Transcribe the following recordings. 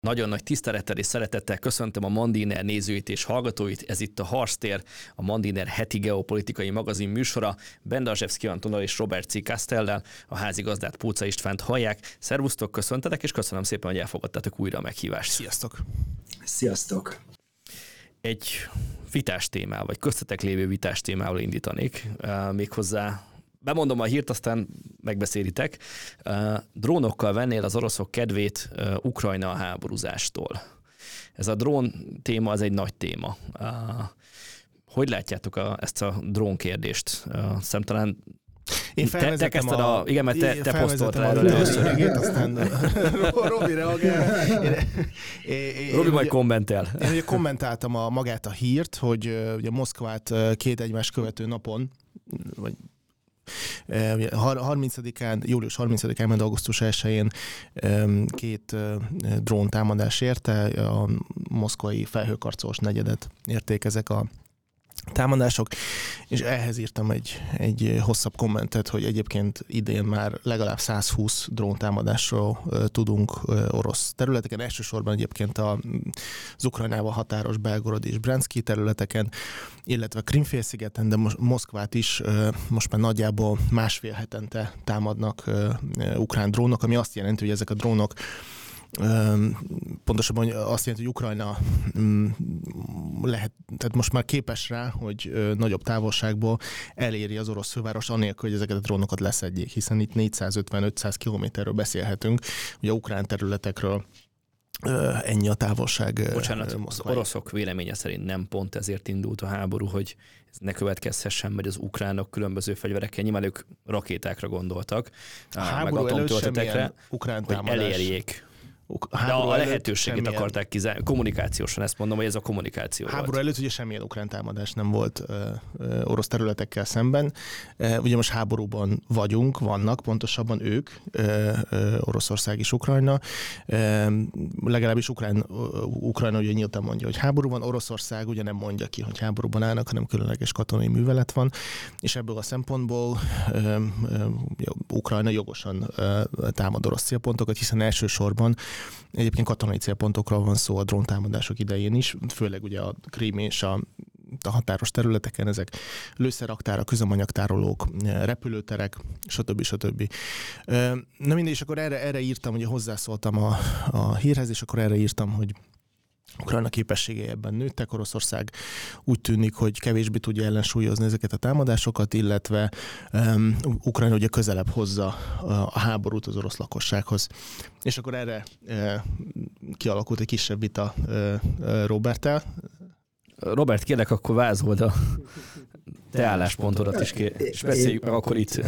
Nagyon nagy tisztelettel és szeretettel köszöntöm a Mandiner nézőit és hallgatóit. Ez itt a Harstér, a Mandiner heti geopolitikai magazin műsora. Bendazsevszki Antonnal és Robert C. Castellel, a házigazdát Púca Istvánt hallják. Szervusztok, köszöntetek, és köszönöm szépen, hogy elfogadtatok újra a meghívást. Sziasztok! Sziasztok! Egy vitás témával, vagy köztetek lévő vitás témával indítanék, méghozzá bemondom a hírt, aztán megbeszélitek. Drónokkal vennél az oroszok kedvét Ukrajna a háborúzástól. Ez a drón téma, az egy nagy téma. Hogy látjátok a, ezt a drón kérdést? Talán én te, te kezdted a, a... Igen, mert te, te posztoltál erről először. aztán Robi reagál. Én, én, Robi majd kommentel. Én ugye kommentáltam a, magát a hírt, hogy ugye Moszkvát két egymás követő napon, vagy 30-án, július 30-án, majd augusztus 1-én két drón támadás érte, a moszkvai felhőkarcolós negyedet érték ezek a támadások, és ehhez írtam egy, egy hosszabb kommentet, hogy egyébként idén már legalább 120 drón támadásról tudunk orosz területeken, elsősorban egyébként az Ukrajnával határos Belgorod és Brянszki területeken, illetve Krimfélszigeten, de most Moszkvát is most már nagyjából másfél hetente támadnak ukrán drónok, ami azt jelenti, hogy ezek a drónok pontosabban azt jelenti, hogy Ukrajna mm, lehet, tehát most már képes rá, hogy nagyobb távolságból eléri az orosz főváros anélkül, hogy ezeket a drónokat leszedjék, hiszen itt 450-500 kilométerről beszélhetünk, ugye ukrán területekről ennyi a távolság. Bocsánat, az oroszok véleménye szerint nem pont ezért indult a háború, hogy ez ne következhessen, mert az ukránok különböző fegyverekkel, nyilván ők rakétákra gondoltak, a háború meg atomtöltetekre, ukrán hogy elérjék De a lehetőséget semmilyen... akarták kizárni. Kommunikációsan ezt mondom, hogy ez a kommunikáció Háború volt. előtt ugye semmilyen ukrán támadás nem volt ö, ö, orosz területekkel szemben. E, ugye most háborúban vagyunk, vannak pontosabban ők, ö, ö, Oroszország és Ukrajna. E, legalábbis Ukrán, Ukrajna ugye nyíltan mondja, hogy háború van, Oroszország ugye nem mondja ki, hogy háborúban állnak, hanem különleges katonai művelet van, és ebből a szempontból ö, ö, Ukrajna jogosan ö, támad orosz célpontokat, hiszen elsősorban Egyébként katonai célpontokról van szó a dróntámadások idején is, főleg ugye a Krím és a a határos területeken, ezek lőszeraktárak, közömanyagtárolók, repülőterek, stb. stb. Na mindegy, és akkor erre, erre írtam, ugye hozzászóltam a, a hírhez, és akkor erre írtam, hogy Ukrajna képességei ebben nőttek, Oroszország úgy tűnik, hogy kevésbé tudja ellensúlyozni ezeket a támadásokat, illetve um, Ukrajna ugye közelebb hozza a háborút az orosz lakossághoz. És akkor erre uh, kialakult egy kisebb vita uh, Robertel. Robert, kérlek, akkor vázold a te álláspontodat is, és beszéljük meg akkor itt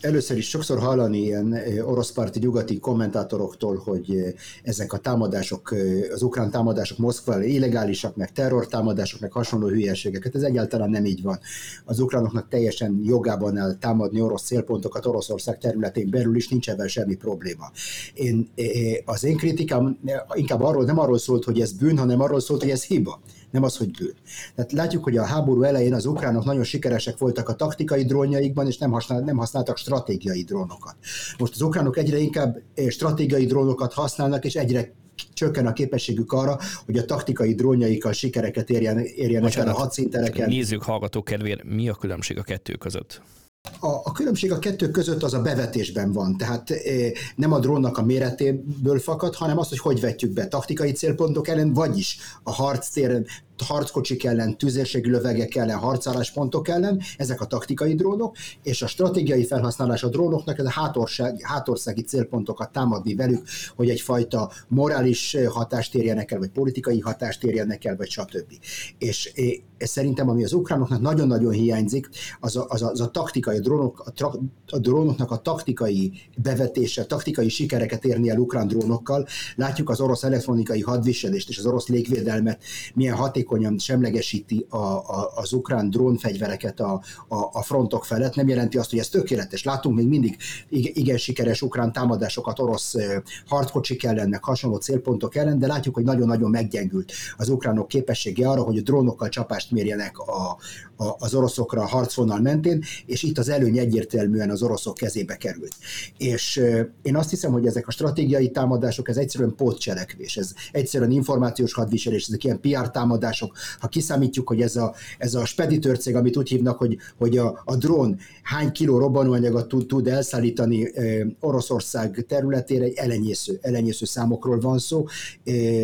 először is sokszor hallani ilyen oroszparti nyugati kommentátoroktól, hogy ezek a támadások, az ukrán támadások Moszkvára illegálisak, meg terrortámadások, meg hasonló hülyeségeket. Ez egyáltalán nem így van. Az ukránoknak teljesen jogában áll támadni orosz célpontokat Oroszország területén belül is, nincs ebben semmi probléma. Én, az én kritikám inkább arról nem arról szólt, hogy ez bűn, hanem arról szólt, hogy ez hiba nem az, hogy bűn. Tehát látjuk, hogy a háború elején az ukránok nagyon sikeresek voltak a taktikai drónjaikban, és nem, használt, nem használtak stratégiai drónokat. Most az ukránok egyre inkább eh, stratégiai drónokat használnak, és egyre csökken a képességük arra, hogy a taktikai drónjaikkal sikereket érjen, érjenek Bocsánat, el a hadszíntereken. Nézzük hallgatók kedvéért, mi a különbség a kettő között? A, a különbség a kettő között az a bevetésben van, tehát e, nem a drónnak a méretéből fakad, hanem az, hogy hogy vetjük be taktikai célpontok ellen, vagyis a harc téren harckocsik ellen, tüzérségi lövegek ellen, harcálláspontok ellen, ezek a taktikai drónok, és a stratégiai felhasználás a drónoknak ez a hátország, hátországi célpontokat támadni velük, hogy egyfajta morális hatást érjenek el, vagy politikai hatást érjenek el, vagy stb. És ez szerintem, ami az ukránoknak nagyon-nagyon hiányzik, az a, az a, az a taktikai drónok, a, tra, a drónoknak a taktikai bevetése, taktikai sikereket érni el ukrán drónokkal. Látjuk az orosz elektronikai hadviselést és az orosz légvédelmet, milyen haték hatékonyan semlegesíti a, a, az ukrán drónfegyvereket a, a, a frontok felett, nem jelenti azt, hogy ez tökéletes. Látunk még mindig igen sikeres ukrán támadásokat orosz harckocsik ellen, hasonló célpontok ellen, de látjuk, hogy nagyon-nagyon meggyengült az ukránok képessége arra, hogy a drónokkal csapást mérjenek a, a, az oroszokra a harcvonal mentén, és itt az előny egyértelműen az oroszok kezébe került. És én azt hiszem, hogy ezek a stratégiai támadások, ez egyszerűen pótcselekvés, ez egyszerűen információs hadviselés, ezek ilyen PR támadások. Ha kiszámítjuk, hogy ez a, ez a speditőrcég, amit úgy hívnak, hogy, hogy a, a drón hány kiló robbanóanyagot tud, tud elszállítani Oroszország területére, egy elenyésző, elenyésző számokról van szó.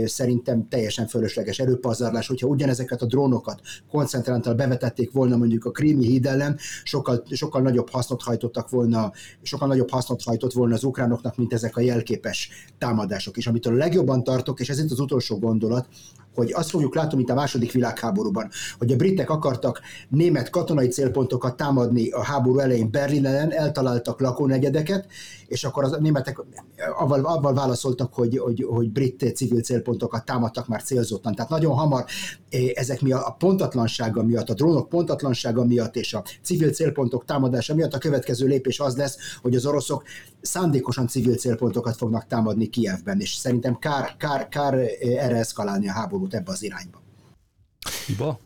Szerintem teljesen fölösleges erőpazarlás, hogyha ugyanezeket a drónokat koncentráltal bevetették volna mondjuk a krími híd ellen, sokkal, sokkal nagyobb hasznot hajtottak volna, sokkal nagyobb hasznot hajtott volna az ukránoknak, mint ezek a jelképes támadások. És amitől a legjobban tartok, és ez itt az utolsó gondolat, hogy azt fogjuk látni, mint a második világháborúban, hogy a britek akartak német katonai célpontokat támadni a háború elején Berlin ellen, eltaláltak lakónegyedeket, és akkor a németek avval, avval válaszoltak, hogy, hogy, hogy brit civil célpontokat támadtak már célzottan. Tehát nagyon hamar eh, ezek miatt, a pontatlansága miatt, a drónok pontatlansága miatt és a civil célpontok támadása miatt a következő lépés az lesz, hogy az oroszok szándékosan civil célpontokat fognak támadni Kievben, és szerintem kár, kár, kár eh, erre eszkalálni a háborút ebbe az irányba. Hiba?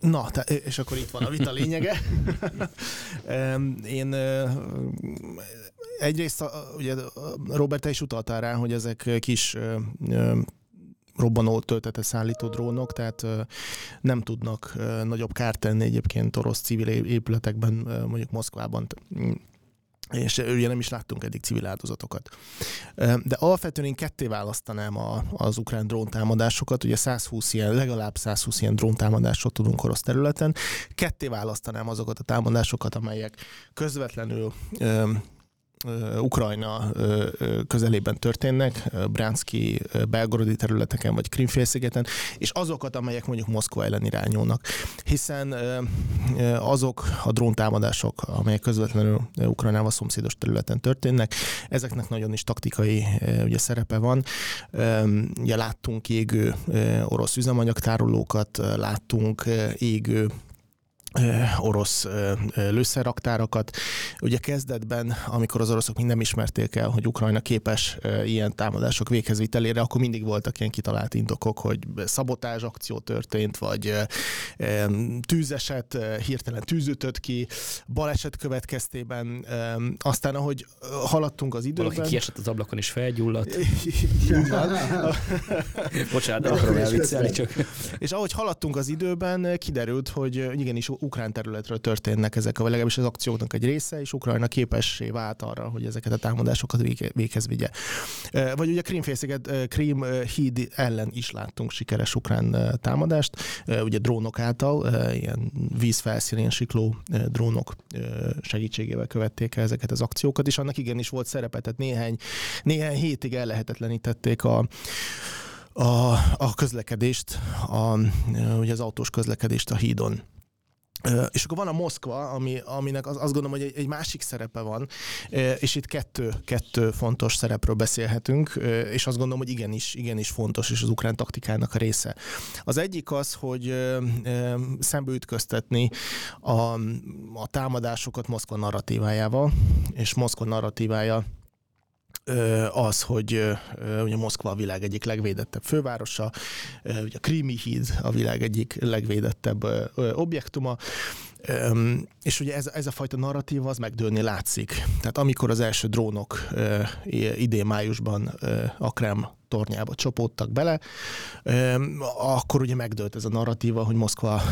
Na, és akkor itt van a vita lényege. Én egyrészt, ugye Robert, te is utaltál rá, hogy ezek kis robbanó töltete szállító drónok, tehát nem tudnak nagyobb kárt tenni egyébként orosz civil épületekben, mondjuk Moszkvában és ugye nem is láttunk eddig civil áldozatokat. De alapvetően én ketté választanám a, az ukrán dróntámadásokat, ugye 120 ilyen, legalább 120 ilyen dróntámadásot tudunk orosz területen, ketté választanám azokat a támadásokat, amelyek közvetlenül Ukrajna közelében történnek, Bránszki, belgorodi területeken vagy Krimfélszigeten, és azokat, amelyek mondjuk Moszkva ellen irányulnak. Hiszen azok a dróntámadások, amelyek közvetlenül Ukrajnával szomszédos területen történnek, ezeknek nagyon is taktikai ugye, szerepe van. Ugye láttunk égő orosz üzemanyagtárolókat, láttunk égő orosz lőszerraktárakat. Ugye kezdetben, amikor az oroszok még nem ismerték el, hogy Ukrajna képes ilyen támadások véghezvitelére, akkor mindig voltak ilyen kitalált indokok, hogy szabotázs akció történt, vagy tűzeset, hirtelen tűzütött ki, baleset következtében. Aztán, ahogy haladtunk az időben... Valaki kiesett az ablakon és felgyulladt. Bocsánat, akarom elviccelni csak. És ahogy haladtunk az időben, kiderült, hogy igenis ukrán területről történnek ezek, vagy legalábbis az akcióknak egy része, és Ukrajna képessé vált arra, hogy ezeket a támadásokat véghez vigye. Vagy ugye Krímfélsziget, Krím híd ellen is láttunk sikeres ukrán támadást, ugye drónok által, ilyen vízfelszínén sikló drónok segítségével követték ezeket az akciókat, és annak igenis volt szerepe, tehát néhány, néhány hétig ellehetetlenítették a a, a közlekedést, a, ugye az autós közlekedést a hídon. És akkor van a Moszkva, ami, aminek az, azt gondolom, hogy egy, egy másik szerepe van, és itt kettő, kettő fontos szerepről beszélhetünk, és azt gondolom, hogy igenis, igenis fontos, és az ukrán taktikának a része. Az egyik az, hogy szembeütköztetni a, a támadásokat Moszkva narratívájával, és Moszkva narratívája az, hogy ugye Moszkva a világ egyik legvédettebb fővárosa, ugye a Krími híd a világ egyik legvédettebb objektuma, és ugye ez, ez a fajta narratíva az megdőlni látszik. Tehát amikor az első drónok idén májusban a Krem tornyába csapódtak bele, akkor ugye megdőlt ez a narratíva, hogy Moszkva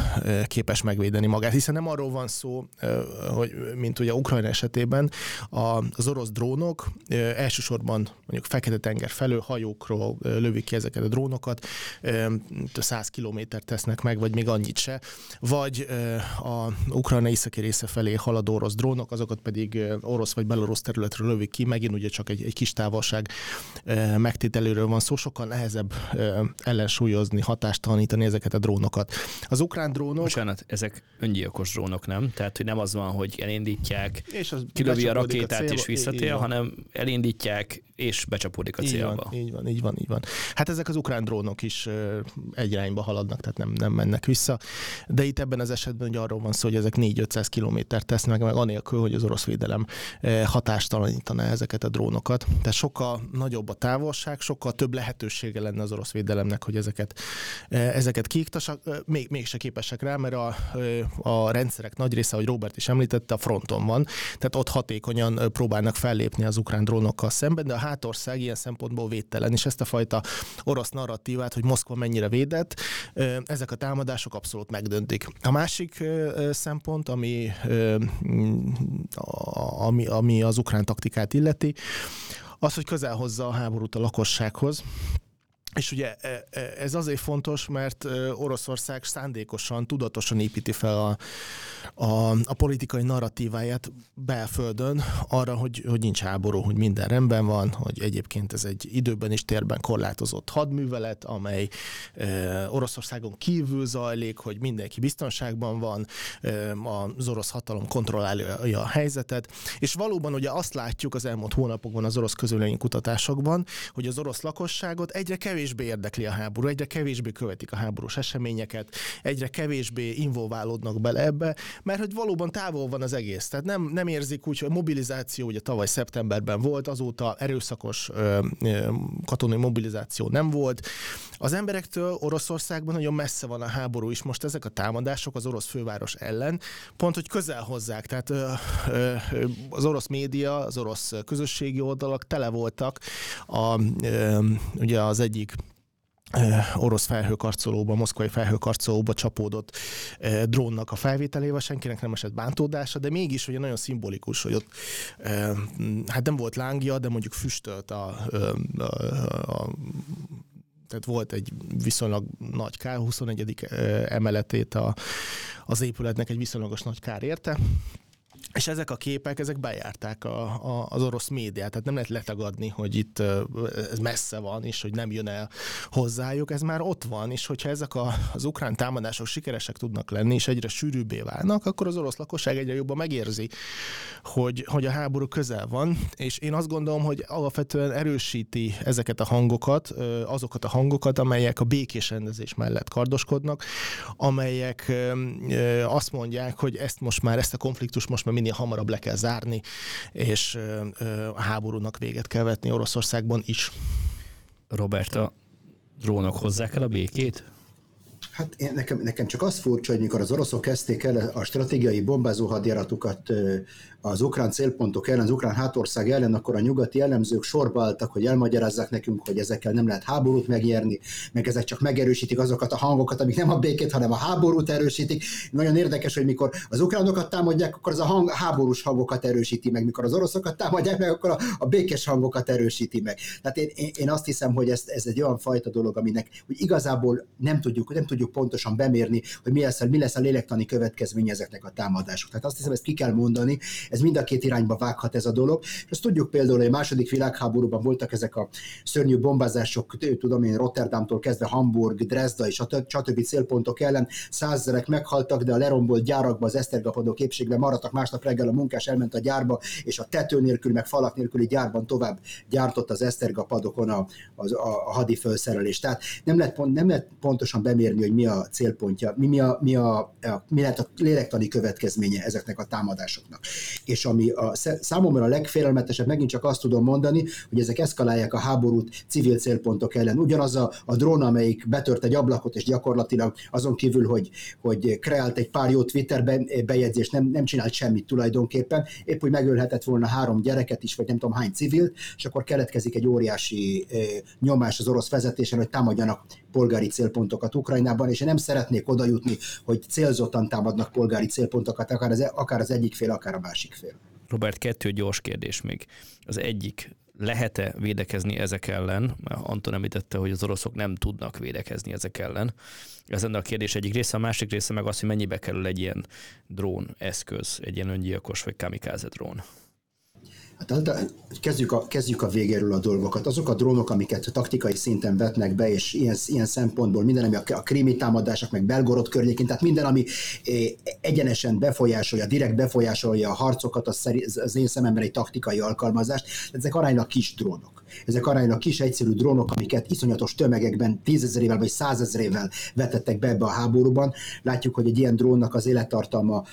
képes megvédeni magát, hiszen nem arról van szó, hogy mint ugye Ukrajna esetében az orosz drónok elsősorban mondjuk Fekete-tenger felől hajókról lövik ki ezeket a drónokat, 100 kilométert tesznek meg, vagy még annyit se, vagy a Ukrajna északi része felé haladó orosz drónok, azokat pedig orosz vagy belorusz területről lövik ki, megint ugye csak egy, egy kis távolság megtételőről van szó, sokkal nehezebb ellensúlyozni, hatástalanítani ezeket a drónokat. Az ukrán drónok... Bocsánat, ezek öngyilkos drónok, nem? Tehát, hogy nem az van, hogy elindítják, és az kilövi a rakétát a és visszatér, hanem elindítják, és becsapódik a így célba. Van, így van, így van, így van. Hát ezek az ukrán drónok is egy irányba haladnak, tehát nem, nem mennek vissza. De itt ebben az esetben ugye arról van szó, hogy ezek 4-500 kilométert tesznek meg, anélkül, hogy az orosz védelem hatástalanítaná ezeket a drónokat. Tehát sokkal nagyobb a távolság, sokkal több lehetősége lenne az orosz védelemnek, hogy ezeket, ezeket kiiktassak, még, mégse képesek rá, mert a, a rendszerek nagy része, ahogy Robert is említette, a fronton van, tehát ott hatékonyan próbálnak fellépni az ukrán drónokkal szemben, de a hátország ilyen szempontból védtelen, és ezt a fajta orosz narratívát, hogy Moszkva mennyire védett, ezek a támadások abszolút megdöntik. A másik szempont, ami, ami, ami az ukrán taktikát illeti, az, hogy közel hozza a háborút a lakossághoz, és ugye e, e, ez azért fontos, mert Oroszország szándékosan, tudatosan építi fel a, a, a politikai narratíváját belföldön arra, hogy, hogy nincs háború, hogy minden rendben van, hogy egyébként ez egy időben és térben korlátozott hadművelet, amely e, Oroszországon kívül zajlik, hogy mindenki biztonságban van, e, az orosz hatalom kontrollálja a helyzetet, és valóban ugye azt látjuk az elmúlt hónapokban az orosz közölemény kutatásokban, hogy az orosz lakosságot egyre kevésbé kevésbé érdekli a háború, egyre kevésbé követik a háborús eseményeket, egyre kevésbé involválódnak bele ebbe, mert hogy valóban távol van az egész. Tehát nem, nem érzik úgy, hogy mobilizáció ugye tavaly szeptemberben volt, azóta erőszakos ö, ö, katonai mobilizáció nem volt. Az emberektől Oroszországban nagyon messze van a háború is. Most ezek a támadások az orosz főváros ellen pont, hogy közel hozzák. Tehát ö, ö, az orosz média, az orosz közösségi oldalak tele voltak a, ö, ugye az egyik orosz felhőkarcolóba, moszkvai felhőkarcolóba csapódott drónnak a felvételével, senkinek nem esett bántódása, de mégis ugye nagyon szimbolikus, hogy ott hát nem volt lángja, de mondjuk füstölt a, a, a tehát volt egy viszonylag nagy kár, 21. emeletét a, az épületnek egy viszonylagos nagy kár érte, és ezek a képek, ezek bejárták a, a, az orosz médiát, tehát nem lehet letagadni, hogy itt ez messze van, és hogy nem jön el hozzájuk, ez már ott van, és hogyha ezek a, az ukrán támadások sikeresek tudnak lenni, és egyre sűrűbbé válnak, akkor az orosz lakosság egyre jobban megérzi, hogy, hogy a háború közel van, és én azt gondolom, hogy alapvetően erősíti ezeket a hangokat, azokat a hangokat, amelyek a békés rendezés mellett kardoskodnak, amelyek azt mondják, hogy ezt most már, ezt a konfliktus most már minél hamarabb le kell zárni, és a háborúnak véget kell vetni Oroszországban is. Roberta, drónok hozzák el a békét? Hát én, nekem, nekem csak az furcsa, hogy mikor az oroszok kezdték el a stratégiai bombázó hadjáratukat az ukrán célpontok ellen, az ukrán hátország ellen, akkor a nyugati elemzők sorba álltak, hogy elmagyarázzák nekünk, hogy ezekkel nem lehet háborút megnyerni, meg ezek csak megerősítik azokat a hangokat, amik nem a békét, hanem a háborút erősítik. Nagyon érdekes, hogy mikor az ukránokat támadják, akkor az a hang, háborús hangokat erősíti meg, mikor az oroszokat támadják meg, akkor a, a békés hangokat erősíti meg. Tehát én, én, azt hiszem, hogy ez, ez egy olyan fajta dolog, aminek hogy igazából nem tudjuk, nem tudjuk pontosan bemérni, hogy mi lesz, mi lesz a lélektani következménye ezeknek a támadások. Tehát azt hiszem, ezt ki kell mondani, ez mind a két irányba vághat ez a dolog. És azt tudjuk például, hogy a második világháborúban voltak ezek a szörnyű bombázások, tudom én, Rotterdamtól kezdve Hamburg, Dresda és a stb. célpontok ellen százezerek meghaltak, de a lerombolt gyárakban, az esztergapadó képségben maradtak, másnap reggel a munkás elment a gyárba, és a tető nélkül, meg falak nélküli gyárban tovább gyártott az esztergapadokon a, a, a hadi felszerelés. Tehát nem lehet, pont, nem lehet pontosan bemérni, hogy mi a célpontja, mi, mi, a, mi, a, a, mi lehet a lélektani következménye ezeknek a támadásoknak és ami a, számomra a legfélelmetesebb, megint csak azt tudom mondani, hogy ezek eszkalálják a háborút civil célpontok ellen. Ugyanaz a, a drón, amelyik betört egy ablakot, és gyakorlatilag azon kívül, hogy, hogy kreált egy pár jó Twitter bejegyzést, nem, nem csinált semmit tulajdonképpen, épp hogy megölhetett volna három gyereket is, vagy nem tudom hány civilt, és akkor keletkezik egy óriási nyomás az orosz vezetésen, hogy támadjanak polgári célpontokat Ukrajnában, és én nem szeretnék oda jutni, hogy célzottan támadnak polgári célpontokat, akár az, akár az egyik fél, akár a másik fél. Robert, kettő gyors kérdés még. Az egyik, lehet-e védekezni ezek ellen? Anton említette, hogy az oroszok nem tudnak védekezni ezek ellen. Ez lenne a kérdés egyik része, a másik része meg az, hogy mennyibe kerül egy ilyen drón eszköz, egy ilyen öngyilkos vagy kamikáze drón. Hát kezdjük a, kezdjük a végéről a dolgokat. Azok a drónok, amiket taktikai szinten vetnek be, és ilyen, ilyen szempontból minden, ami a, a krími támadások, meg Belgorod környékén, tehát minden, ami egyenesen befolyásolja, direkt befolyásolja a harcokat, az, az én szememben egy taktikai alkalmazást. Ezek aránylag kis drónok. Ezek aránylag kis, egyszerű drónok, amiket iszonyatos tömegekben, tízezerével vagy százezerével vetettek be ebbe a háborúban. Látjuk, hogy egy ilyen drónnak az élettartalma,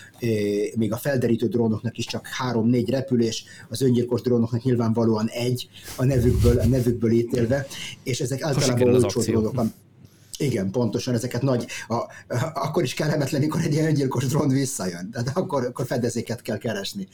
még a felderítő drónoknak is csak három-négy repülés, az öngyilkos drónoknak nyilvánvalóan egy, a nevükből, a nevükből ítélve, és ezek általában olcsó drónok, igen, pontosan, ezeket nagy, a, a, akkor is kellemetlen, amikor egy ilyen öngyilkos drón visszajön, tehát akkor, akkor fedezéket kell keresni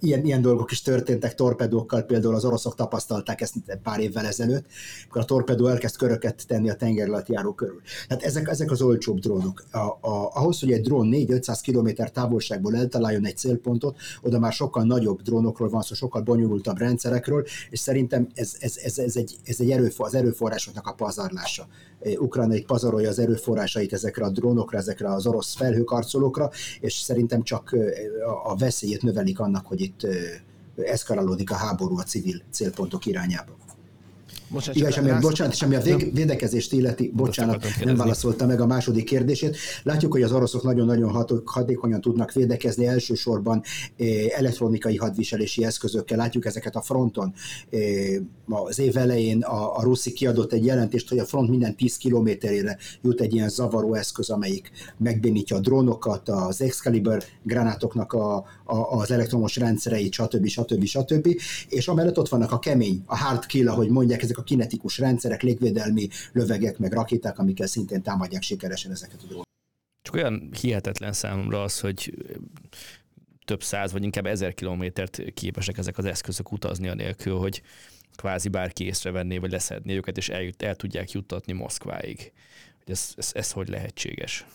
ilyen, ilyen dolgok is történtek torpedókkal, például az oroszok tapasztalták ezt pár évvel ezelőtt, amikor a torpedó elkezd köröket tenni a tenger alatt járó körül. Tehát ezek, ezek az olcsóbb drónok. A, a, ahhoz, hogy egy drón 4-500 km távolságból eltaláljon egy célpontot, oda már sokkal nagyobb drónokról van szó, sokkal bonyolultabb rendszerekről, és szerintem ez, ez, ez, ez egy, ez egy erőfor, az erőforrásoknak a pazarlása. Ukrajna egy pazarolja az erőforrásait ezekre a drónokra, ezekre az orosz felhőkarcolókra, és szerintem csak a veszélyét növelik annak, hogy itt eszkalálódik a háború a civil célpontok irányába. Bocsánat, Igen, és ami, bocsánat, és ami a vég, védekezést illeti, bocsánat, nem válaszolta meg a második kérdését. Látjuk, hogy az oroszok nagyon-nagyon hatékonyan tudnak védekezni, elsősorban elektronikai hadviselési eszközökkel. Látjuk ezeket a fronton. Az év elején a, a Ruszi kiadott egy jelentést, hogy a front minden 10 kilométerére jut egy ilyen zavaró eszköz, amelyik megbénítja a drónokat, az Excalibur gránátoknak a, az elektromos rendszereit, stb. stb. stb. És amellett ott vannak a kemény, a hard kill, ahogy mondják, ezek a kinetikus rendszerek, légvédelmi lövegek, meg rakéták, amikkel szintén támadják sikeresen ezeket a dolgokat. Csak olyan hihetetlen számomra az, hogy több száz, vagy inkább ezer kilométert képesek ezek az eszközök utazni a nélkül, hogy kvázi bárki észrevenné, vagy leszedné őket, és el, el tudják juttatni Moszkváig. Ez, ez, ez hogy lehetséges?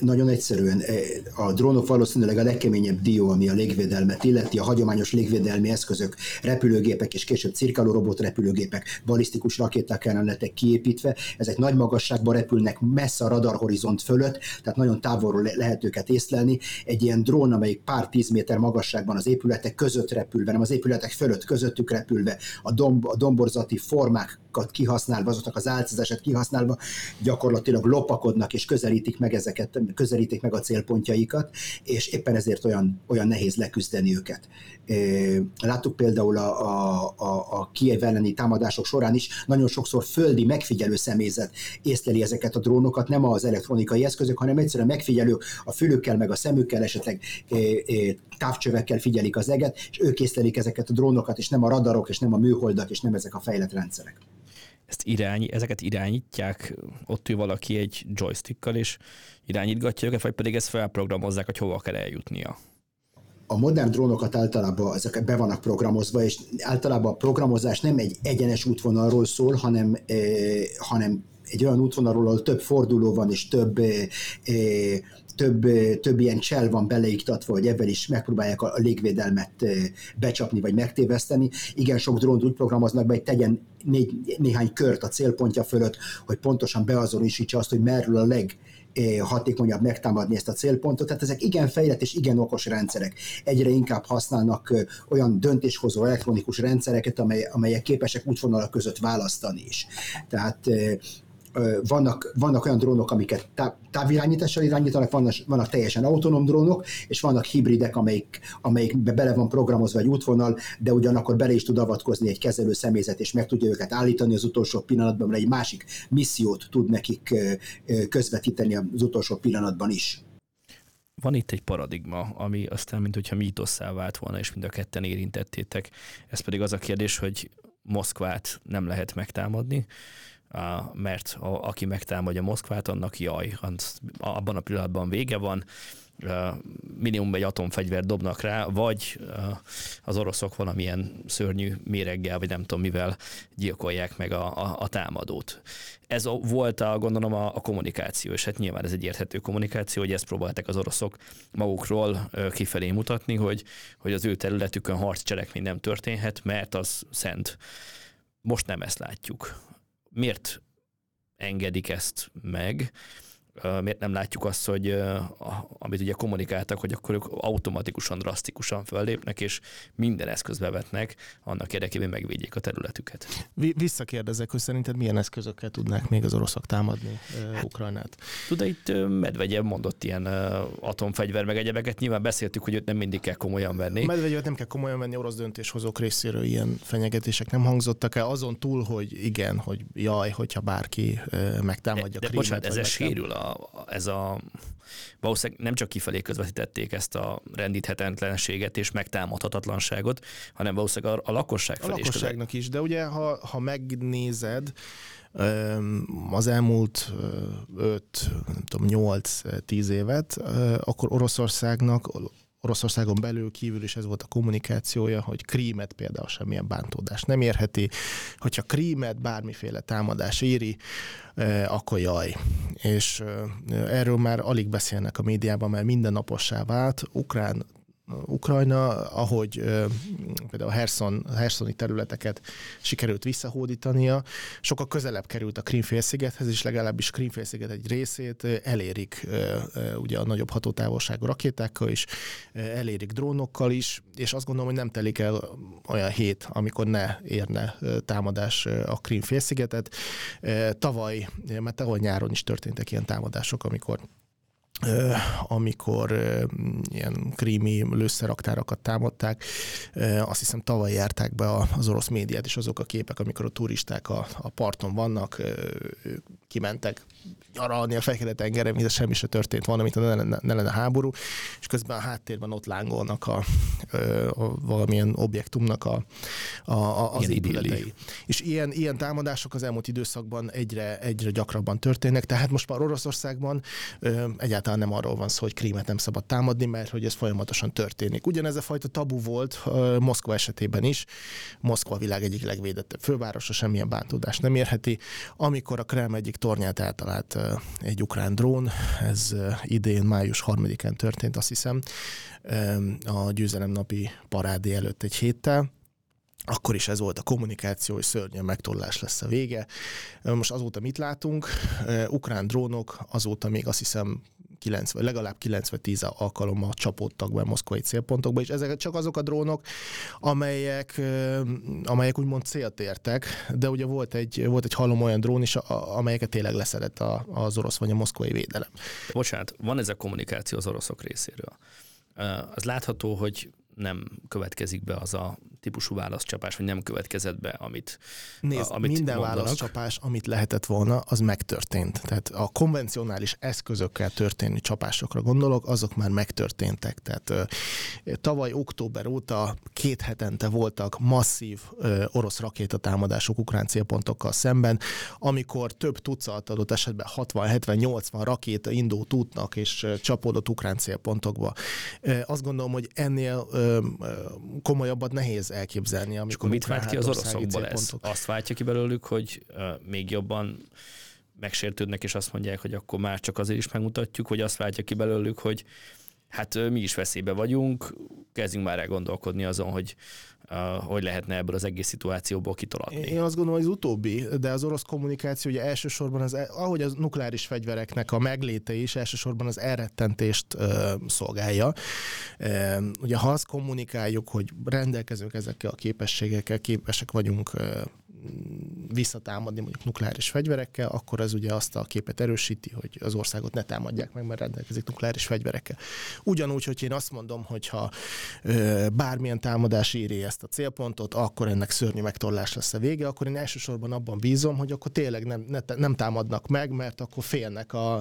Nagyon egyszerűen eh, a drónok valószínűleg a legkeményebb dió, ami a légvédelmet illeti, a hagyományos légvédelmi eszközök, repülőgépek és később cirkáló robot repülőgépek, balisztikus rakéták lettek kiépítve, ezek nagy magasságban repülnek messze a radarhorizont fölött, tehát nagyon távolról lehet őket észlelni. Egy ilyen drón, amelyik pár tíz méter magasságban az épületek között repülve, nem az épületek fölött közöttük repülve, a, domb, a domborzati formákat kihasználva, azoknak az álcázását kihasználva, gyakorlatilag lopakodnak és közelítik meg ezeket ezeket közelítik meg a célpontjaikat, és éppen ezért olyan, olyan nehéz leküzdeni őket. Láttuk például a, a, a, a Kiev elleni támadások során is, nagyon sokszor földi megfigyelő személyzet észleli ezeket a drónokat, nem az elektronikai eszközök, hanem egyszerűen megfigyelő a fülükkel, meg a szemükkel, esetleg távcsövekkel figyelik az eget, és ők észlelik ezeket a drónokat, és nem a radarok, és nem a műholdak, és nem ezek a fejlett rendszerek ezt irány, ezeket irányítják, ott ül valaki egy joystickkal, és irányítgatja őket, vagy pedig ezt felprogramozzák, hogy hova kell eljutnia? a modern drónokat általában ezek be vannak programozva, és általában a programozás nem egy egyenes útvonalról szól, hanem, eh, hanem egy olyan útvonalról, ahol több forduló van, és több eh, több, több ilyen csel van beleiktatva, hogy ebben is megpróbálják a, légvédelmet becsapni vagy megtéveszteni. Igen, sok drónt úgy programoznak be, hogy tegyen négy, néhány kört a célpontja fölött, hogy pontosan beazonosítsa azt, hogy merről a leg hatékonyabb megtámadni ezt a célpontot. Tehát ezek igen fejlett és igen okos rendszerek. Egyre inkább használnak olyan döntéshozó elektronikus rendszereket, amely, amelyek képesek útvonalak között választani is. Tehát vannak, vannak olyan drónok, amiket távirányítással irányítanak, vannak, vannak teljesen autonóm drónok, és vannak hibridek, amelyik, amelyikbe bele van programozva egy útvonal, de ugyanakkor bele is tud avatkozni egy kezelő személyzet, és meg tudja őket állítani az utolsó pillanatban, mert egy másik missziót tud nekik közvetíteni az utolsó pillanatban is van itt egy paradigma, ami aztán, mint hogyha mítosszá vált volna, és mind a ketten érintettétek. Ez pedig az a kérdés, hogy Moszkvát nem lehet megtámadni, mert aki megtámadja Moszkvát, annak jaj, abban a pillanatban vége van, minimum egy atomfegyvert dobnak rá, vagy az oroszok valamilyen szörnyű méreggel, vagy nem tudom mivel gyilkolják meg a, a, a támadót. Ez volt a, gondolom a, a kommunikáció, és hát nyilván ez egy érthető kommunikáció, hogy ezt próbálták az oroszok magukról kifelé mutatni, hogy, hogy az ő területükön harccselekmény nem történhet, mert az szent. Most nem ezt látjuk miért engedik ezt meg, miért nem látjuk azt, hogy amit ugye kommunikáltak, hogy akkor ők automatikusan, drasztikusan föllépnek, és minden eszköz bevetnek annak érdekében megvédjék a területüket. Visszakérdezek, hogy szerinted milyen eszközökkel tudnák még az oroszok támadni hát, Ukrajnát? Tudod, itt Medvegyev mondott ilyen atomfegyver meg egyebeket, nyilván beszéltük, hogy őt nem mindig kell komolyan venni. Medvegyevet nem kell komolyan venni, orosz döntéshozók részéről ilyen fenyegetések nem hangzottak el, azon túl, hogy igen, hogy jaj, hogyha bárki megtámadja de, de bocsánat, ez sérül a ez a valószínűleg nem csak kifelé közvetítették ezt a rendíthetetlenséget és megtámadhatatlanságot, hanem valószínűleg a, a lakosság felé A lakosságnak is, de ugye ha, ha megnézed, az elmúlt 5, nem tudom, 8-10 évet, akkor Oroszországnak Oroszországon belül kívül is ez volt a kommunikációja, hogy Krímet például semmilyen bántódás nem érheti. Hogyha Krímet bármiféle támadás éri, eh, akkor jaj. És eh, erről már alig beszélnek a médiában, mert mindennapossá vált. Ukrán Ukrajna, ahogy például a Herson, Hersoni területeket sikerült visszahódítania, sokkal közelebb került a Krímfélszigethez, és legalábbis Krímfélsziget egy részét elérik ugye a nagyobb hatótávolságú rakétákkal is, elérik drónokkal is, és azt gondolom, hogy nem telik el olyan hét, amikor ne érne támadás a Krímfélszigetet. Tavaly, mert tavaly nyáron is történtek ilyen támadások, amikor amikor ilyen krími lőszeraktárakat támadták. Azt hiszem tavaly járták be az orosz médiát, és azok a képek, amikor a turisták a, a parton vannak, kimentek nyaralni a Fekete-tengeren, mint semmi se történt volna, mint ne lenne, ne lenne háború, és közben a háttérben ott lángolnak a, a, valamilyen objektumnak a, a, a, az épületei. És ilyen, ilyen támadások az elmúlt időszakban egyre, egyre gyakrabban történnek, tehát most már Oroszországban ö, egyáltalán nem arról van szó, hogy Krímet nem szabad támadni, mert hogy ez folyamatosan történik. Ugyanez a fajta tabu volt ö, Moszkva esetében is. Moszkva a világ egyik legvédettebb fővárosa, semmilyen bántódást nem érheti. Amikor a Krem egyik tornyát eltalált egy ukrán drón, ez idén május 3-án történt, azt hiszem, a győzelemnapi parádé előtt egy héttel, akkor is ez volt a kommunikáció, hogy szörnyen megtollás lesz a vége. Most azóta mit látunk? Ukrán drónok azóta még azt hiszem 90, legalább 90-10 alkalommal csapódtak be a moszkvai célpontokba, és ezek csak azok a drónok, amelyek, amelyek úgymond célt értek, de ugye volt egy, volt egy halom olyan drón is, amelyeket tényleg leszedett az orosz vagy a moszkvai védelem. Bocsánat, van ez a kommunikáció az oroszok részéről. Az látható, hogy nem következik be az a típusú válaszcsapás, vagy nem következett be, amit, Nézd, a, amit minden mondanak. válaszcsapás, amit lehetett volna, az megtörtént. Tehát a konvencionális eszközökkel történő csapásokra gondolok, azok már megtörténtek. Tehát tavaly október óta két hetente voltak masszív orosz rakétatámadások ukrán célpontokkal szemben, amikor több tucat adott esetben 60-70-80 rakéta indult útnak és csapódott ukrán célpontokba. Azt gondolom, hogy ennél komolyabbat nehéz elképzelni. És akkor mit vált ki az oroszokból ez? Azt váltja ki belőlük, hogy uh, még jobban megsértődnek, és azt mondják, hogy akkor már csak azért is megmutatjuk, hogy azt váltja ki belőlük, hogy hát mi is veszélybe vagyunk, kezdjünk már el gondolkodni azon, hogy hogy lehetne ebből az egész szituációból kitolatni. Én azt gondolom, hogy az utóbbi, de az orosz kommunikáció ugye elsősorban, az, ahogy az nukleáris fegyvereknek a megléte is elsősorban az elrettentést ö, szolgálja. E, ugye ha azt kommunikáljuk, hogy rendelkezünk ezekkel a képességekkel, képesek vagyunk ö, visszatámadni mondjuk nukleáris fegyverekkel, akkor ez ugye azt a képet erősíti, hogy az országot ne támadják meg, mert rendelkezik nukleáris fegyverekkel. Ugyanúgy, hogy én azt mondom, hogy ha ö, bármilyen támadás éri ezt a célpontot, akkor ennek szörnyű megtorlás lesz a vége, akkor én elsősorban abban bízom, hogy akkor tényleg nem, ne, nem támadnak meg, mert akkor félnek a,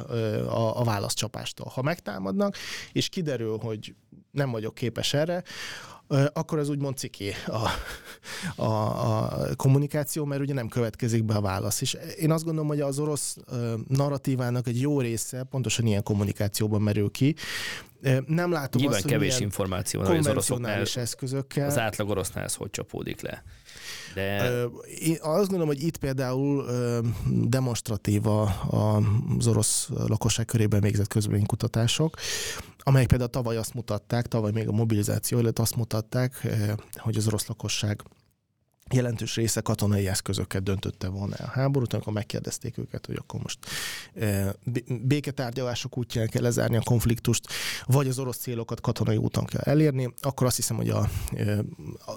a, a válaszcsapástól. Ha megtámadnak, és kiderül, hogy nem vagyok képes erre, akkor ez úgymond ciki a, a, a kommunikáció, mert ugye nem következik be a válasz. És én azt gondolom, hogy az orosz narratívának egy jó része pontosan ilyen kommunikációban merül ki. Nem látom Nyilván azt, kevés hogy információ van az oroszoknál, eszközökkel. Az átlag orosznál ez hogy csapódik le. De... Én azt gondolom, hogy itt például demonstratív az orosz lakosság körében végzett közvéleménykutatások, amelyek például tavaly azt mutatták, tavaly még a mobilizáció előtt azt mutatták, hogy az orosz lakosság jelentős része katonai eszközöket döntötte volna a háborút, amikor megkérdezték őket, hogy akkor most e, béketárgyalások útján kell lezárni a konfliktust, vagy az orosz célokat katonai úton kell elérni, akkor azt hiszem, hogy a, e, a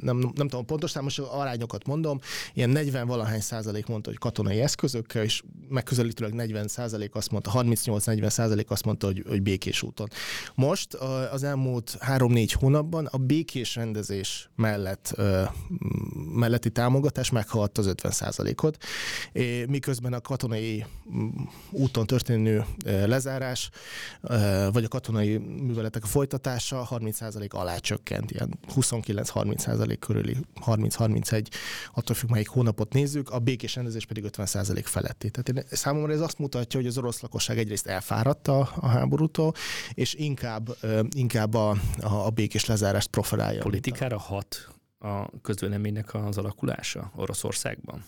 nem, nem tudom pontos számos arányokat mondom, ilyen 40 valahány százalék mondta, hogy katonai eszközökkel, és megközelítőleg 40 százalék azt mondta, 38-40 százalék azt mondta, hogy, hogy békés úton. Most az elmúlt 3-4 hónapban a békés rendezés mellett melletti támogatás meghaladta az 50%-ot, miközben a katonai mm, úton történő lezárás, vagy a katonai műveletek folytatása 30% alá csökkent, ilyen 29-30% körüli, 30-31, attól függ, melyik hónapot nézzük, a békés rendezés pedig 50% feletti. Tehát én, számomra ez azt mutatja, hogy az orosz lakosság egyrészt elfáradt a, a háborútól, és inkább, inkább a, a, a békés lezárást profilálja. Politikára hat a közvéleménynek az alakulása Oroszországban?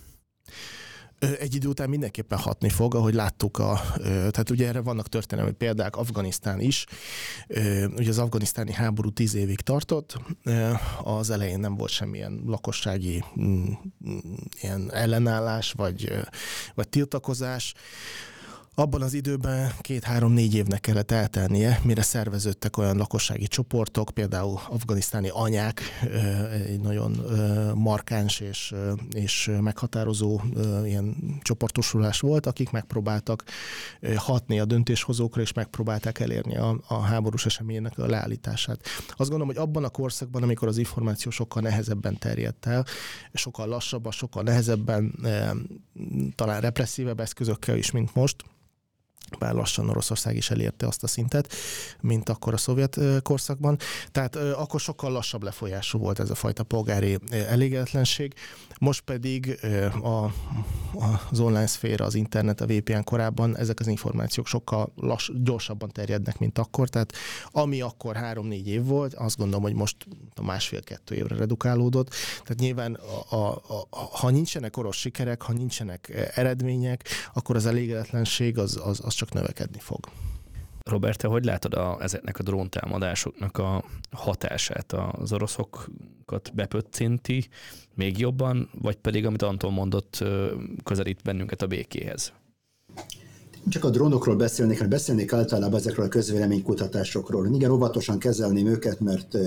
Egy idő után mindenképpen hatni fog, ahogy láttuk, a, tehát ugye erre vannak történelmi példák, Afganisztán is. Ugye az afganisztáni háború tíz évig tartott, az elején nem volt semmilyen lakossági mm, mm, ilyen ellenállás, vagy, vagy tiltakozás abban az időben két-három-négy évnek kellett eltelnie, mire szerveződtek olyan lakossági csoportok, például afganisztáni anyák, egy nagyon markáns és, és meghatározó ilyen csoportosulás volt, akik megpróbáltak hatni a döntéshozókra, és megpróbálták elérni a, a háborús eseménynek a leállítását. Azt gondolom, hogy abban a korszakban, amikor az információ sokkal nehezebben terjedt el, sokkal lassabban, sokkal nehezebben, talán represszívebb eszközökkel is, mint most, bár lassan Oroszország is elérte azt a szintet, mint akkor a szovjet korszakban. Tehát akkor sokkal lassabb lefolyású volt ez a fajta polgári elégedetlenség. Most pedig a, az online szféra, az internet, a VPN korábban ezek az információk sokkal lass, gyorsabban terjednek, mint akkor. Tehát ami akkor három-négy év volt, azt gondolom, hogy most a másfél-kettő évre redukálódott. Tehát nyilván, a, a, a, ha nincsenek orosz sikerek, ha nincsenek eredmények, akkor az elégedetlenség az, az, az csak növekedni fog. Robert, te hogy látod a, ezeknek a dróntámadásoknak a hatását? Az oroszokat bepöccinti még jobban, vagy pedig, amit Anton mondott, közelít bennünket a békéhez? csak a drónokról beszélnék, hanem beszélnék általában ezekről a közvéleménykutatásokról. Igen, óvatosan kezelném őket, mert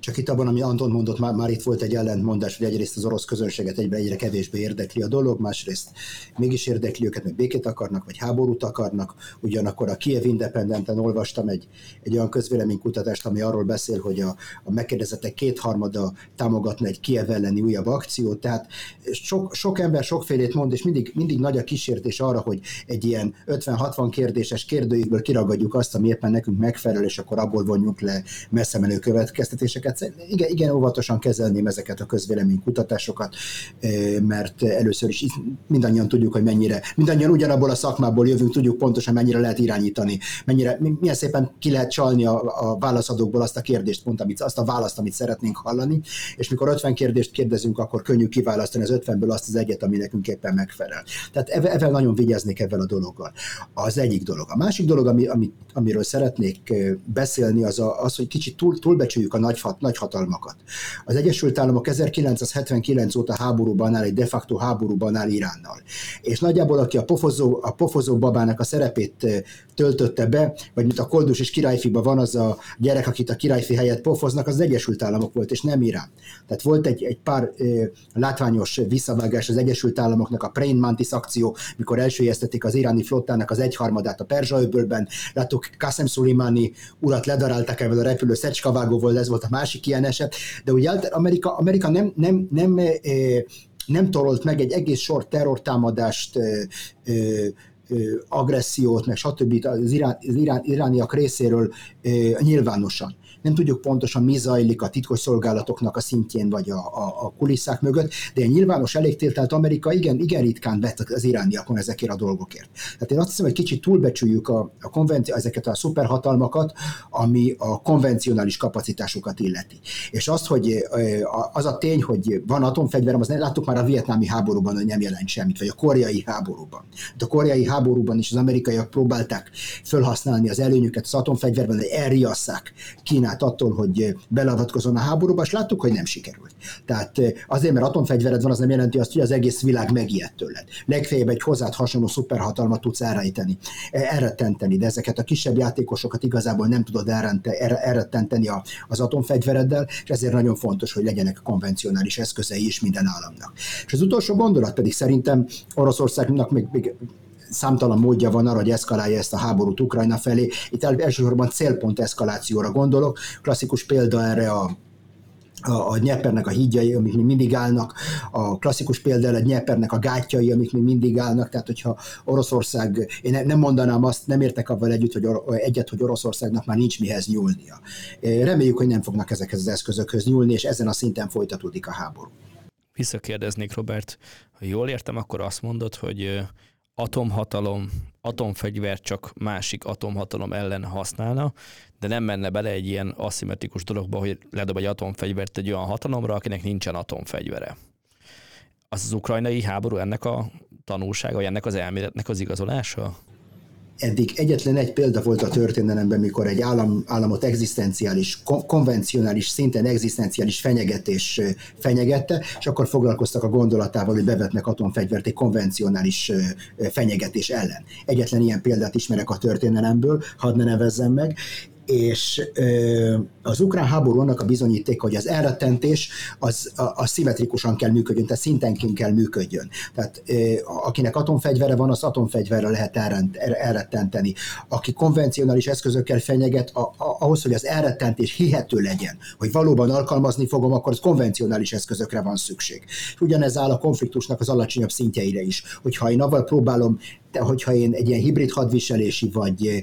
csak itt abban, ami Anton mondott, már, már itt volt egy ellentmondás, hogy egyrészt az orosz közönséget egyre, egyre kevésbé érdekli a dolog, másrészt mégis érdekli őket, mert békét akarnak, vagy háborút akarnak. Ugyanakkor a Kiev Independenten olvastam egy, egy olyan közvéleménykutatást, ami arról beszél, hogy a, a megkérdezettek kétharmada támogatna egy Kiev elleni újabb akciót. Tehát sok, sok ember sokfélét mond, és mindig, mindig nagy a kísértés arra, hogy egy ilyen 50-60 kérdéses kérdőívből kiragadjuk azt, ami éppen nekünk megfelel, és akkor abból vonjunk le messze menő következtetéseket. Igen, igen óvatosan kezelném ezeket a közvéleménykutatásokat, mert először is mindannyian tudjuk, hogy mennyire, mindannyian ugyanabból a szakmából jövünk, tudjuk pontosan mennyire lehet irányítani, mennyire, milyen szépen ki lehet csalni a, a válaszadókból azt a kérdést, pont amit, azt a választ, amit szeretnénk hallani, és mikor 50 kérdést kérdezünk, akkor könnyű kiválasztani az 50-ből azt az egyet, ami nekünk éppen megfelel. Tehát ezzel nagyon vigyáznék ebben a dologgal. Az egyik dolog. A másik dolog, ami, ami, amiről szeretnék beszélni, az a, az, hogy kicsit túl, túlbecsüljük a nagy, nagyhatalmakat. Az Egyesült Államok 1979 óta háborúban áll, egy de facto háborúban áll Iránnal. És nagyjából, aki a pofozó, a pofozó babának a szerepét töltötte be, vagy mint a Koldus és Királyfiba van az a gyerek, akit a Királyfi helyett pofoznak, az, az Egyesült Államok volt, és nem Irán. Tehát volt egy, egy pár ö, látványos visszavágás az Egyesült Államoknak, a Praying Mantis akció, mikor elsőjeztették az iráni flottának az egyharmadát a Perzsa-öbölben, láttuk Qasem Soleimani urat ledaráltak ebből a repülő szecskavágóval, ez volt a másik ilyen eset, de ugye Amerika, Amerika nem, nem, nem, nem torolt meg egy egész sor terrortámadást, agressziót, meg stb. az, irán, az irán, irániak részéről nyilvánosan nem tudjuk pontosan, mi zajlik a titkos szolgálatoknak a szintjén, vagy a, a, a kulisszák mögött, de egy nyilvános elégtételt Amerika igen, igen ritkán vett az irániakon ezekért a dolgokért. Tehát én azt hiszem, hogy kicsit túlbecsüljük a, a konvenci- ezeket a szuperhatalmakat, ami a konvencionális kapacitásukat illeti. És azt, hogy az a tény, hogy van atomfegyverem, az nem láttuk már a vietnámi háborúban, hogy nem jelent semmit, vagy a koreai háborúban. De a koreai háborúban is az amerikaiak próbálták felhasználni az előnyüket az atomfegyverben, hogy elriasszák Kínát attól, hogy beleavatkozon a háborúba, és láttuk, hogy nem sikerült. Tehát azért, mert atomfegyvered van, az nem jelenti azt, hogy az egész világ megijedt tőled. Legfeljebb egy hozzád hasonló szuperhatalmat tudsz elrejteni, elrettenteni, de ezeket a kisebb játékosokat igazából nem tudod elrettenteni az atomfegyvereddel, és ezért nagyon fontos, hogy legyenek konvencionális eszközei is minden államnak. És az utolsó gondolat pedig szerintem Oroszországnak még, még számtalan módja van arra, hogy eszkalálja ezt a háborút Ukrajna felé. Itt elsősorban célpont eszkalációra gondolok. Klasszikus példa erre a a, a Nyepernek a hídjai, amik még mindig állnak, a klasszikus például a Nyepernek a gátjai, amik még mindig állnak, tehát hogyha Oroszország, én nem mondanám azt, nem értek avval együtt, hogy egyet, hogy Oroszországnak már nincs mihez nyúlnia. Reméljük, hogy nem fognak ezekhez az eszközökhöz nyúlni, és ezen a szinten folytatódik a háború. Visszakérdeznék, Robert, ha jól értem, akkor azt mondod, hogy atomhatalom, atomfegyvert csak másik atomhatalom ellen használna, de nem menne bele egy ilyen aszimmetrikus dologba, hogy ledob egy atomfegyvert egy olyan hatalomra, akinek nincsen atomfegyvere. Az az ukrajnai háború ennek a tanulsága, vagy ennek az elméletnek az igazolása? Eddig egyetlen egy példa volt a történelemben, mikor egy állam, államot egzisztenciális, konvencionális, szinten egzisztenciális fenyegetés fenyegette, és akkor foglalkoztak a gondolatával, hogy bevetnek atomfegyvert egy konvencionális fenyegetés ellen. Egyetlen ilyen példát ismerek a történelemből, hadd ne nevezzem meg, és az ukrán háború annak a bizonyíték, hogy az elrettentés az, az szimmetrikusan kell működjön, tehát szintenként kell működjön. Tehát akinek atomfegyvere van, az atomfegyverre lehet elrettenteni. Aki konvencionális eszközökkel fenyeget, ahhoz, hogy az elrettentés hihető legyen, hogy valóban alkalmazni fogom, akkor az konvencionális eszközökre van szükség. És ugyanez áll a konfliktusnak az alacsonyabb szintjeire is. Hogyha én avval próbálom hogyha én egy ilyen hibrid hadviselési vagy,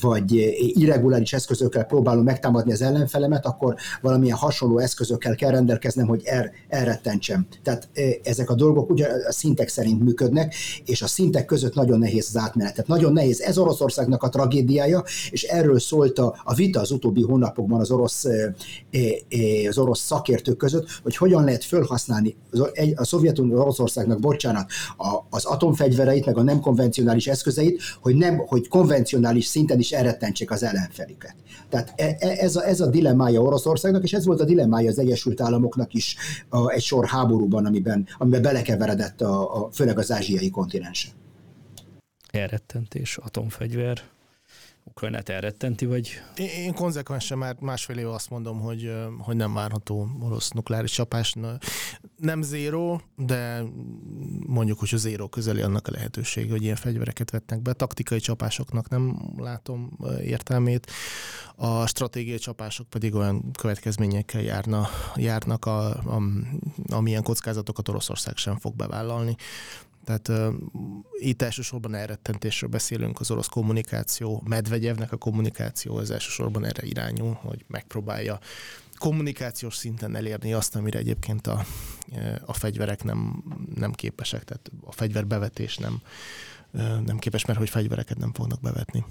vagy irreguláris eszközökkel próbálom megtámadni az ellenfelemet, akkor valamilyen hasonló eszközökkel kell rendelkeznem, hogy er, elrettentsem. Tehát ezek a dolgok ugye a szintek szerint működnek, és a szintek között nagyon nehéz az átmenet. Tehát nagyon nehéz. Ez Oroszországnak a tragédiája, és erről szólt a, a vita az utóbbi hónapokban az orosz, az orosz szakértők között, hogy hogyan lehet felhasználni a Szovjetunió Oroszországnak, bocsánat, az atomfegyvereit, meg a nem konvencionális eszközeit, hogy nem, hogy konvencionális szinten is elrettentsék az ellenfelüket. Tehát e, e, ez a, ez a dilemmája Oroszországnak, és ez volt a dilemmája az Egyesült Államoknak is a, egy sor háborúban, amiben, amiben belekeveredett a, a, főleg az ázsiai kontinensen. Elrettentés, atomfegyver, Ukrajnát elrettenti, vagy? Én, én konzekvensen már másfél év azt mondom, hogy, hogy nem várható orosz nukleáris csapás. Nem zéró, de mondjuk, hogy a zéró közeli annak a lehetőség, hogy ilyen fegyvereket vetnek be. Taktikai csapásoknak nem látom értelmét. A stratégiai csapások pedig olyan következményekkel járna, járnak, a, a, amilyen kockázatokat Oroszország sem fog bevállalni. Tehát uh, itt elsősorban elrettentésről beszélünk, az orosz kommunikáció, Medvegyevnek a kommunikáció az elsősorban erre irányul, hogy megpróbálja kommunikációs szinten elérni azt, amire egyébként a, a fegyverek nem, nem képesek, tehát a fegyverbevetés nem, nem képes, mert hogy fegyvereket nem fognak bevetni.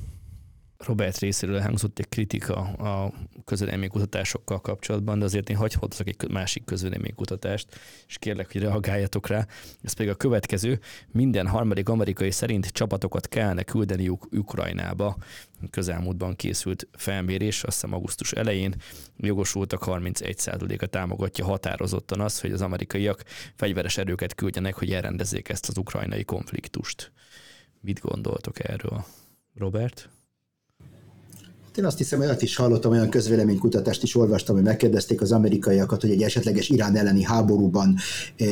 Robert részéről elhangzott egy kritika a közvéleménykutatásokkal kapcsolatban, de azért én hagyhatok egy másik közvéleménykutatást, és kérlek, hogy reagáljatok rá. Ez pedig a következő. Minden harmadik amerikai szerint csapatokat kellene küldeni Ukrajnába. Közelmúltban készült felmérés, azt hiszem augusztus elején jogosultak 31%-a támogatja határozottan azt, hogy az amerikaiak fegyveres erőket küldjenek, hogy elrendezzék ezt az ukrajnai konfliktust. Mit gondoltok erről, Robert? Én azt hiszem, olyat is hallottam, olyan közvéleménykutatást is olvastam, hogy megkérdezték az amerikaiakat, hogy egy esetleges Irán elleni háborúban eh,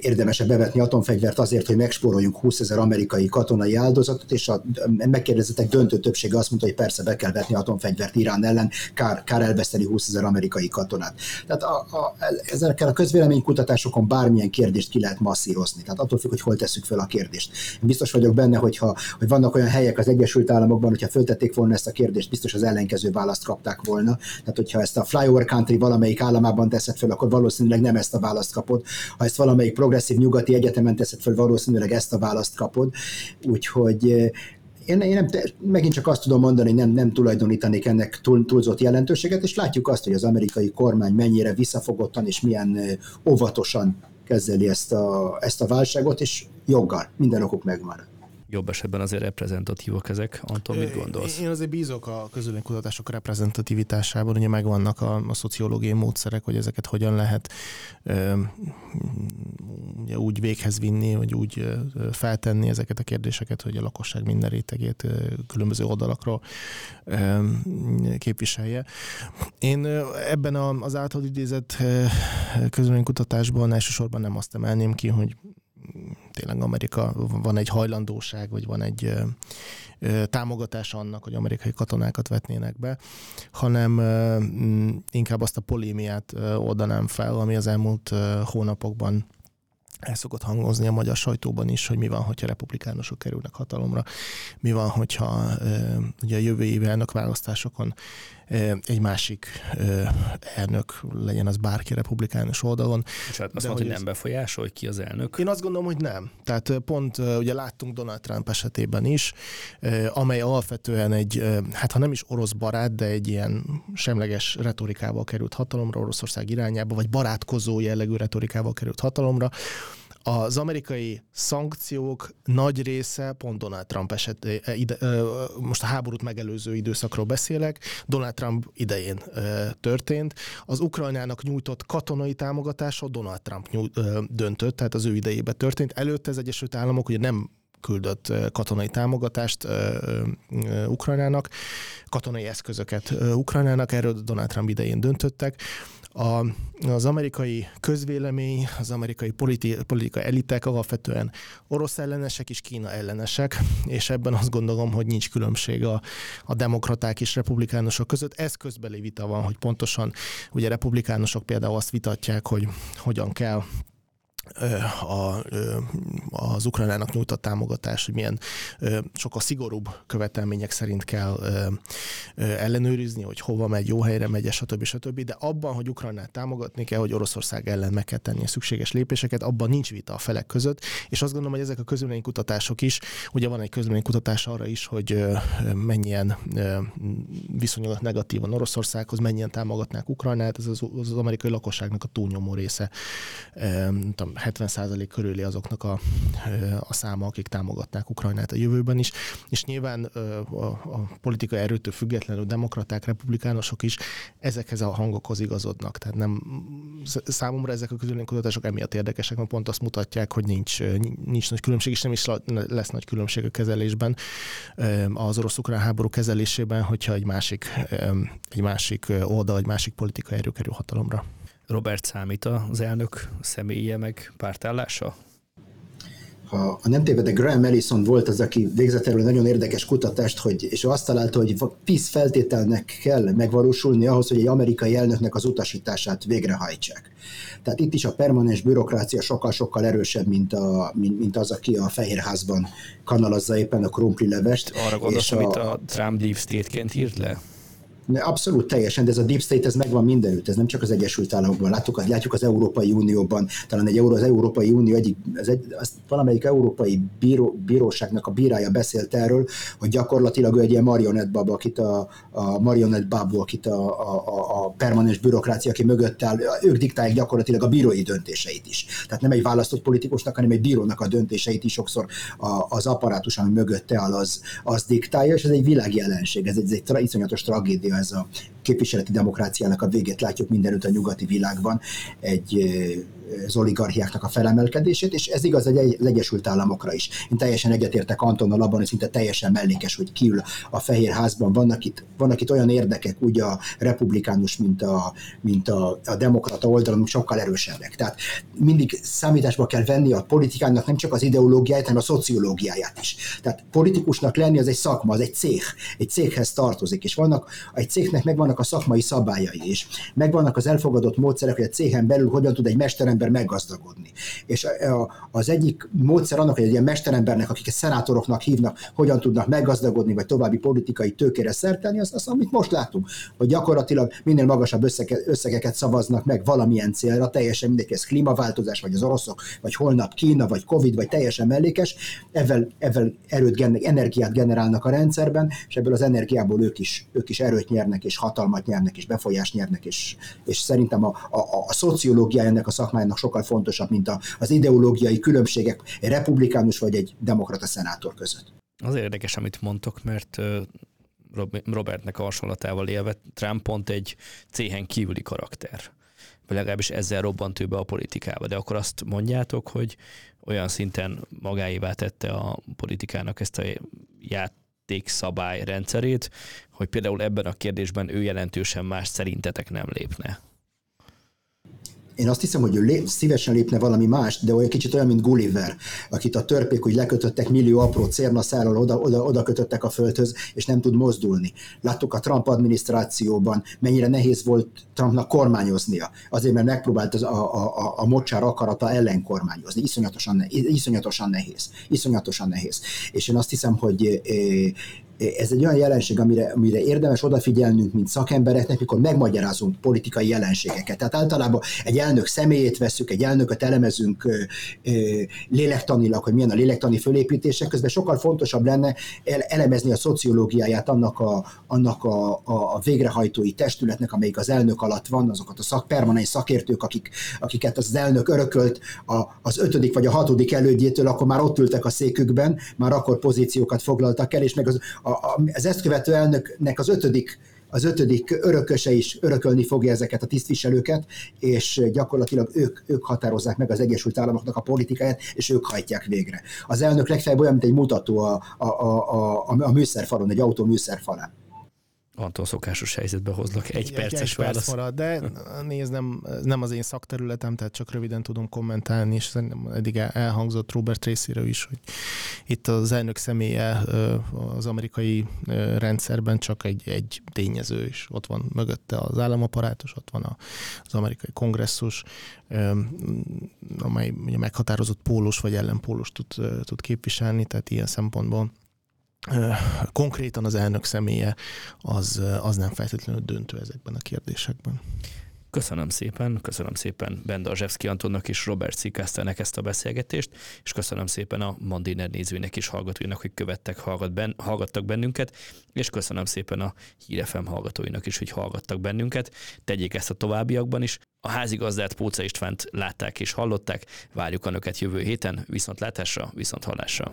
érdemesebb bevetni atomfegyvert azért, hogy megspóroljuk 20 ezer amerikai katonai áldozatot, és a megkérdezettek döntő többsége azt mondta, hogy persze be kell vetni atomfegyvert Irán ellen, kár, kár elveszteni 20 ezer amerikai katonát. Tehát a, a, ezekkel a közvéleménykutatásokon bármilyen kérdést ki lehet masszírozni. Tehát attól függ, hogy hol tesszük fel a kérdést. Én biztos vagyok benne, hogyha, hogy vannak olyan helyek az Egyesült Államokban, hogyha föltették volna ezt a kérdést, biztos az ellenkező választ kapták volna. Tehát, hogyha ezt a flyover country valamelyik államában teszed föl, akkor valószínűleg nem ezt a választ kapod. Ha ezt valamelyik progresszív nyugati egyetemen teszed föl, valószínűleg ezt a választ kapod. Úgyhogy eh, én, én nem, megint csak azt tudom mondani, nem, nem tulajdonítanék ennek túl, túlzott jelentőséget, és látjuk azt, hogy az amerikai kormány mennyire visszafogottan és milyen eh, óvatosan kezeli ezt a, ezt a válságot, és joggal, minden okuk megvan. Jobb esetben azért reprezentatívak ezek. Anton, mit gondolsz? Én azért bízok a kutatások reprezentativitásában, ugye megvannak a, a szociológiai módszerek, hogy ezeket hogyan lehet ö, ugye úgy véghez vinni, vagy úgy feltenni ezeket a kérdéseket, hogy a lakosság minden rétegét különböző oldalakról ö, képviselje. Én ebben az által idézett kutatásban elsősorban nem azt emelném ki, hogy tényleg Amerika van egy hajlandóság, vagy van egy támogatás annak, hogy amerikai katonákat vetnének be, hanem inkább azt a polémiát oldanám fel, ami az elmúlt hónapokban el szokott hangozni a magyar sajtóban is, hogy mi van, hogyha republikánusok kerülnek hatalomra, mi van, hogyha ugye a jövő év választásokon egy másik elnök, legyen az bárki republikánus oldalon. És hát azt mondta, hogy nem befolyásol, hogy ki az elnök? Én azt gondolom, hogy nem. Tehát pont ugye láttunk Donald Trump esetében is, amely alapvetően egy, hát ha nem is orosz barát, de egy ilyen semleges retorikával került hatalomra Oroszország irányába, vagy barátkozó jellegű retorikával került hatalomra, az amerikai szankciók nagy része, pont Donald Trump eset, ide, most a háborút megelőző időszakról beszélek, Donald Trump idején történt. Az Ukrajnának nyújtott katonai támogatása Donald Trump nyújt, döntött, tehát az ő idejében történt. Előtte az Egyesült Államok ugye nem küldött katonai támogatást Ukrajnának, katonai eszközöket Ukrajnának, erről Donald Trump idején döntöttek a, az amerikai közvélemény, az amerikai politi, politika elitek alapvetően orosz ellenesek és Kína ellenesek, és ebben azt gondolom, hogy nincs különbség a, a demokraták és republikánusok között. Ez közbeli vita van, hogy pontosan ugye republikánusok például azt vitatják, hogy hogyan kell a, az Ukrajnának nyújtott támogatás, hogy milyen sokkal szigorúbb követelmények szerint kell ellenőrizni, hogy hova megy, jó helyre megy, stb. stb. De abban, hogy Ukrajnát támogatni kell, hogy Oroszország ellen meg kell tenni a szükséges lépéseket, abban nincs vita a felek között, és azt gondolom, hogy ezek a kutatások is, ugye van egy kutatás arra is, hogy mennyien viszonyulnak negatívan Oroszországhoz, mennyien támogatnák Ukrajnát, ez az, az amerikai lakosságnak a túlnyomó része. 70% körüli azoknak a, a száma, akik támogatták Ukrajnát a jövőben is, és nyilván a, a politikai erőtől függetlenül demokraták, republikánusok is ezekhez a hangokhoz igazodnak. Tehát nem, számomra ezek a kutatások emiatt érdekesek, mert pont azt mutatják, hogy nincs, nincs nagy különbség, és nem is lesz nagy különbség a kezelésben, az orosz-ukrán háború kezelésében, hogyha egy másik, egy másik oldal, egy másik politikai erő kerül hatalomra. Robert számít az elnök személye meg pártállása? ha, nem tévedek, Graham Ellison volt az, aki végzett erről nagyon érdekes kutatást, hogy, és azt találta, hogy tíz feltételnek kell megvalósulni ahhoz, hogy egy amerikai elnöknek az utasítását végrehajtsák. Tehát itt is a permanens bürokrácia sokkal-sokkal erősebb, mint, a, mint, mint az, aki a Fehérházban kanalazza éppen a krumpli levest. Arra gondolsz, amit a, a Trump Deep State-ként írt le? Abszolút teljesen, de ez a deep state ez megvan mindenütt, ez nem csak az Egyesült Államokban. Látjuk, látjuk az Európai Unióban, talán egy Euró, az Európai Unió egyik, ez egy, az valamelyik európai bíró, bíróságnak a bírája beszélt erről, hogy gyakorlatilag ő egy ilyen marionettbaba, akit a, a marionettbábú, akit a, a, a permanens bürokrácia, aki mögött áll, ők diktálják gyakorlatilag a bírói döntéseit is. Tehát nem egy választott politikusnak, hanem egy bírónak a döntéseit is sokszor a, az apparátus, ami mögötte áll, az, az diktálja, és ez egy világjelenség, ez egy, ez egy tra, iszonyatos tragédia ez a képviseleti demokráciának a végét látjuk mindenütt a nyugati világban. Egy az oligarchiáknak a felemelkedését, és ez igaz egy Egyesült Államokra is. Én teljesen egyetértek Antonnal abban, hogy szinte teljesen mellékes, hogy kiül a Fehér Házban. Vannak itt, vannak itt olyan érdekek, úgy a republikánus, mint a, mint a, a demokrata oldalon, sokkal erősebbek. Tehát mindig számításba kell venni a politikának nem csak az ideológiáját, hanem a szociológiáját is. Tehát politikusnak lenni az egy szakma, az egy cég, egy céghez tartozik, és vannak, egy cégnek megvannak a szakmai szabályai is. Megvannak az elfogadott módszerek, hogy a cégen belül hogyan tud egy mesterem mesterember meggazdagodni. És az egyik módszer annak, hogy egy ilyen mesterembernek, akiket szenátoroknak hívnak, hogyan tudnak meggazdagodni, vagy további politikai tőkére szertelni, az az, amit most látunk, hogy gyakorlatilag minél magasabb összege, összegeket szavaznak meg valamilyen célra, teljesen mindegy, ez klímaváltozás, vagy az oroszok, vagy holnap Kína, vagy Covid, vagy teljesen mellékes, ezzel, ezzel erőt, energiát generálnak a rendszerben, és ebből az energiából ők is, ők is erőt nyernek, és hatalmat nyernek, és befolyást nyernek, és, és szerintem a, a, a szociológia ennek a szakmának politikának sokkal fontosabb, mint az ideológiai különbségek egy republikánus vagy egy demokrata szenátor között. Az érdekes, amit mondtok, mert Robertnek a hasonlatával élve Trump pont egy céhen kívüli karakter. Vagy legalábbis ezzel robbant ő be a politikába. De akkor azt mondjátok, hogy olyan szinten magáévá tette a politikának ezt a játékszabály rendszerét, hogy például ebben a kérdésben ő jelentősen más szerintetek nem lépne. Én azt hiszem, hogy ő lép, szívesen lépne valami más, de olyan kicsit olyan, mint Gulliver, akit a törpék úgy lekötöttek millió apró cérnaszállal, oda, oda, oda kötöttek a földhöz, és nem tud mozdulni. Láttuk a Trump adminisztrációban, mennyire nehéz volt Trumpnak kormányoznia. Azért, mert megpróbált az, a, a, a, a mocsár akarata ellen kormányozni. Iszonyatosan, iszonyatosan nehéz. Iszonyatosan nehéz. És én azt hiszem, hogy ez egy olyan jelenség, amire, amire érdemes odafigyelnünk, mint szakembereknek, mikor megmagyarázunk politikai jelenségeket. Tehát általában egy elnök személyét veszük, egy elnököt elemezünk lélektanilag, hogy milyen a lélektani fölépítések, közben sokkal fontosabb lenne elemezni a szociológiáját annak a, annak a, a, a végrehajtói testületnek, amelyik az elnök alatt van, azokat a szak, permanens szakértők, akik, akiket az elnök örökölt a, az ötödik vagy a hatodik elődjétől, akkor már ott ültek a székükben, már akkor pozíciókat foglaltak el, és meg az, a, az ezt követő elnöknek az ötödik az ötödik örököse is örökölni fogja ezeket a tisztviselőket, és gyakorlatilag ők, ők határozzák meg az Egyesült Államoknak a politikáját, és ők hajtják végre. Az elnök legfeljebb olyan, mint egy mutató a, a, a, a, a műszerfalon, egy autó műszerfalán. Antal szokásos helyzetbe hozlak. Egy, egy perces egy válasz. Perc marad, de nézd, nem, nem az én szakterületem, tehát csak röviden tudom kommentálni, és szerintem eddig elhangzott Robert tracy is, hogy itt az elnök személye az amerikai rendszerben csak egy, egy tényező, és ott van mögötte az államaparátus, ott van az amerikai kongresszus, amely meghatározott pólus vagy ellenpólus tud, tud képviselni, tehát ilyen szempontból konkrétan az elnök személye az, az nem feltétlenül döntő ezekben a kérdésekben. Köszönöm szépen, köszönöm szépen Bendarzsevszki Antonnak és Robert Szikásztának ezt a beszélgetést, és köszönöm szépen a Mandiner nézőinek és hallgatóinak, hogy követtek, hallgat ben, hallgattak bennünket, és köszönöm szépen a Hírefem hallgatóinak is, hogy hallgattak bennünket. Tegyék ezt a továbbiakban is. A házigazdát Póca Istvánt látták és hallották, várjuk a nöket jövő héten, viszont látásra, viszont hallásra.